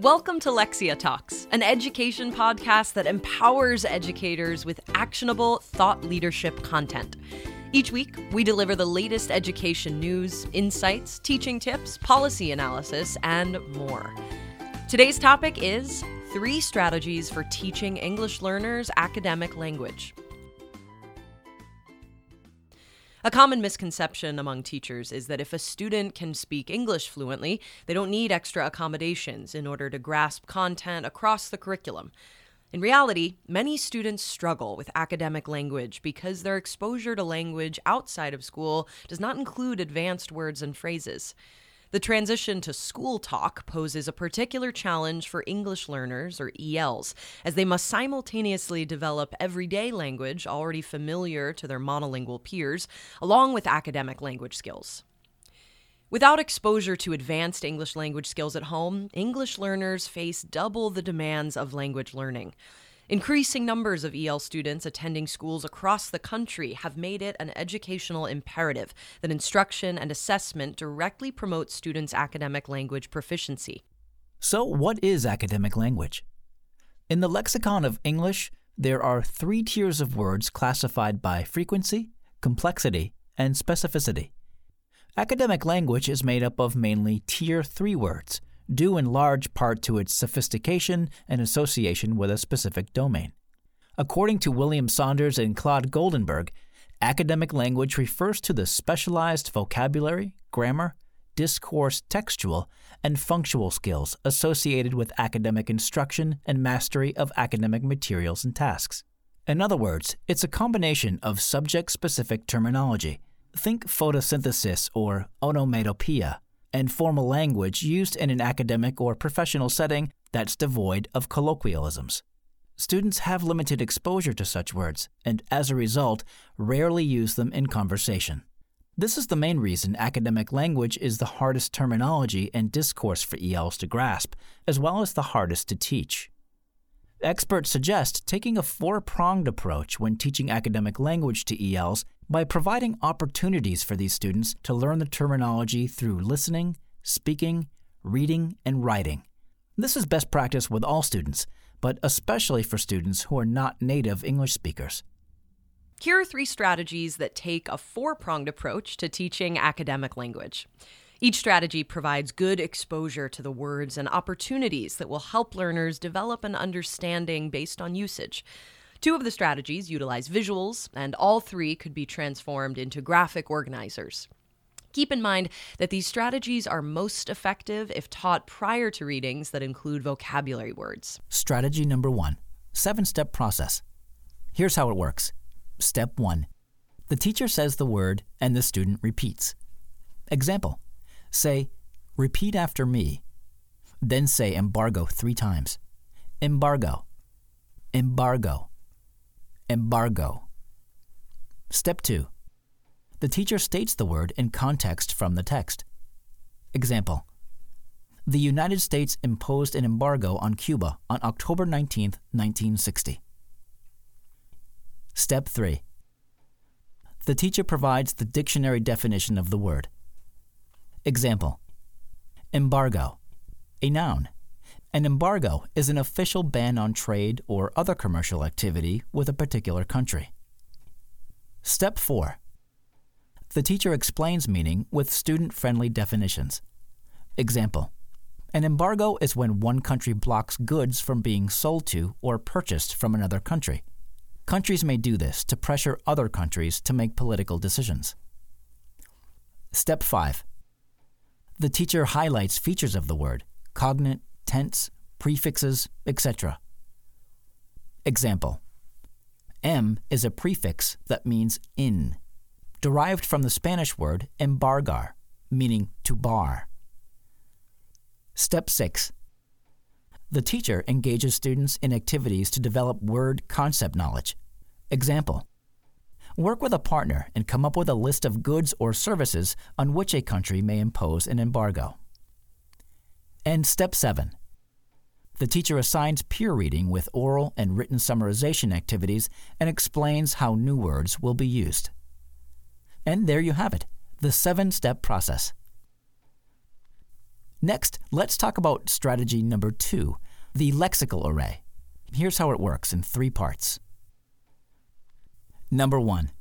Welcome to Lexia Talks, an education podcast that empowers educators with actionable thought leadership content. Each week, we deliver the latest education news, insights, teaching tips, policy analysis, and more. Today's topic is three strategies for teaching English learners academic language. A common misconception among teachers is that if a student can speak English fluently, they don't need extra accommodations in order to grasp content across the curriculum. In reality, many students struggle with academic language because their exposure to language outside of school does not include advanced words and phrases. The transition to school talk poses a particular challenge for English learners, or ELs, as they must simultaneously develop everyday language already familiar to their monolingual peers, along with academic language skills. Without exposure to advanced English language skills at home, English learners face double the demands of language learning. Increasing numbers of EL students attending schools across the country have made it an educational imperative that instruction and assessment directly promote students' academic language proficiency. So, what is academic language? In the lexicon of English, there are three tiers of words classified by frequency, complexity, and specificity. Academic language is made up of mainly Tier 3 words due in large part to its sophistication and association with a specific domain. According to William Saunders and Claude Goldenberg, academic language refers to the specialized vocabulary, grammar, discourse textual, and functional skills associated with academic instruction and mastery of academic materials and tasks. In other words, it's a combination of subject specific terminology. Think photosynthesis or onomatopoeia and formal language used in an academic or professional setting that's devoid of colloquialisms. Students have limited exposure to such words, and as a result, rarely use them in conversation. This is the main reason academic language is the hardest terminology and discourse for ELs to grasp, as well as the hardest to teach. Experts suggest taking a four pronged approach when teaching academic language to ELs by providing opportunities for these students to learn the terminology through listening, speaking, reading, and writing. This is best practice with all students, but especially for students who are not native English speakers. Here are three strategies that take a four pronged approach to teaching academic language. Each strategy provides good exposure to the words and opportunities that will help learners develop an understanding based on usage. Two of the strategies utilize visuals, and all three could be transformed into graphic organizers. Keep in mind that these strategies are most effective if taught prior to readings that include vocabulary words. Strategy number one seven step process. Here's how it works Step one the teacher says the word and the student repeats. Example Say, repeat after me. Then say embargo three times. Embargo. Embargo. Embargo. Step 2. The teacher states the word in context from the text. Example The United States imposed an embargo on Cuba on October 19, 1960. Step 3. The teacher provides the dictionary definition of the word. Example Embargo, a noun. An embargo is an official ban on trade or other commercial activity with a particular country. Step 4. The teacher explains meaning with student friendly definitions. Example An embargo is when one country blocks goods from being sold to or purchased from another country. Countries may do this to pressure other countries to make political decisions. Step 5. The teacher highlights features of the word, cognate, tense, prefixes, etc. Example M is a prefix that means in, derived from the Spanish word embargar, meaning to bar. Step 6. The teacher engages students in activities to develop word concept knowledge. Example Work with a partner and come up with a list of goods or services on which a country may impose an embargo. And step 7. The teacher assigns peer reading with oral and written summarization activities and explains how new words will be used. And there you have it, the seven step process. Next, let's talk about strategy number two the lexical array. Here's how it works in three parts. Number one,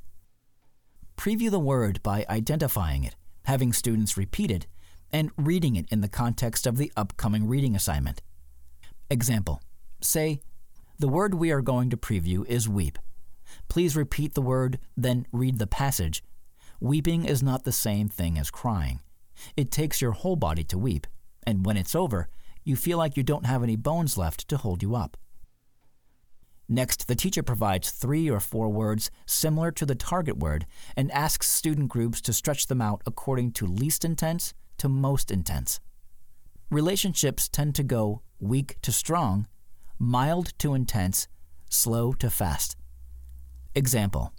preview the word by identifying it, having students repeat it, and reading it in the context of the upcoming reading assignment. Example Say, the word we are going to preview is weep. Please repeat the word, then read the passage. Weeping is not the same thing as crying. It takes your whole body to weep, and when it's over, you feel like you don't have any bones left to hold you up. Next, the teacher provides three or four words similar to the target word and asks student groups to stretch them out according to least intense to most intense. Relationships tend to go weak to strong, mild to intense, slow to fast. Example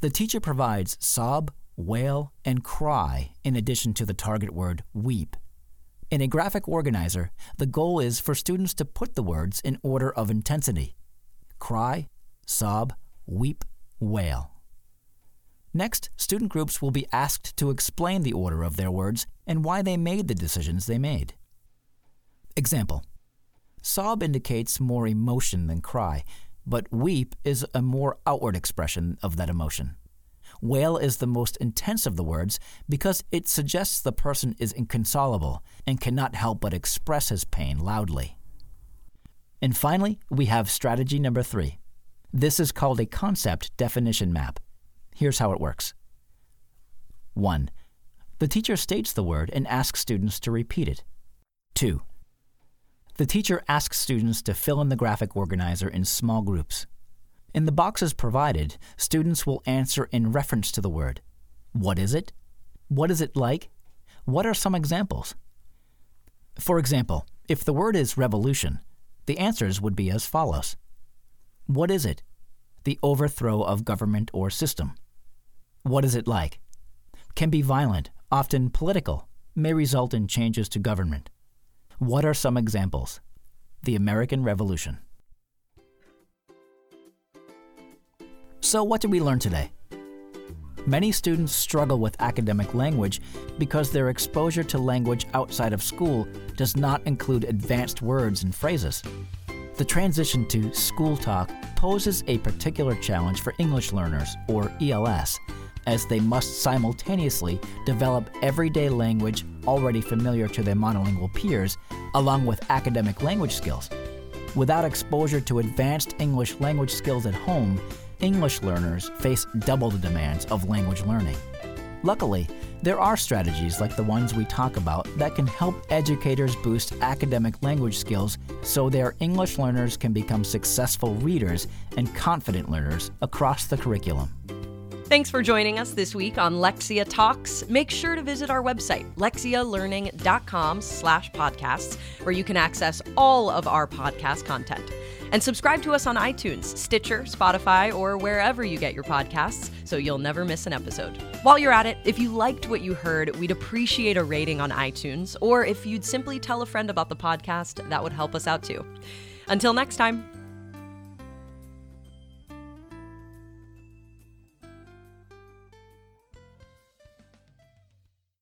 The teacher provides sob, wail, and cry in addition to the target word weep. In a graphic organizer, the goal is for students to put the words in order of intensity cry, sob, weep, wail. Next, student groups will be asked to explain the order of their words and why they made the decisions they made. Example Sob indicates more emotion than cry, but weep is a more outward expression of that emotion. Wail is the most intense of the words because it suggests the person is inconsolable and cannot help but express his pain loudly. And finally, we have strategy number three. This is called a concept definition map. Here's how it works 1. The teacher states the word and asks students to repeat it. 2. The teacher asks students to fill in the graphic organizer in small groups. In the boxes provided, students will answer in reference to the word. What is it? What is it like? What are some examples? For example, if the word is revolution, the answers would be as follows What is it? The overthrow of government or system. What is it like? Can be violent, often political, may result in changes to government. What are some examples? The American Revolution. So, what did we learn today? Many students struggle with academic language because their exposure to language outside of school does not include advanced words and phrases. The transition to school talk poses a particular challenge for English learners, or ELS, as they must simultaneously develop everyday language already familiar to their monolingual peers, along with academic language skills. Without exposure to advanced English language skills at home, English learners face double the demands of language learning. Luckily, there are strategies like the ones we talk about that can help educators boost academic language skills so their English learners can become successful readers and confident learners across the curriculum. Thanks for joining us this week on Lexia Talks. Make sure to visit our website, lexialearning.com slash podcasts, where you can access all of our podcast content. And subscribe to us on iTunes, Stitcher, Spotify, or wherever you get your podcasts so you'll never miss an episode. While you're at it, if you liked what you heard, we'd appreciate a rating on iTunes, or if you'd simply tell a friend about the podcast, that would help us out too. Until next time.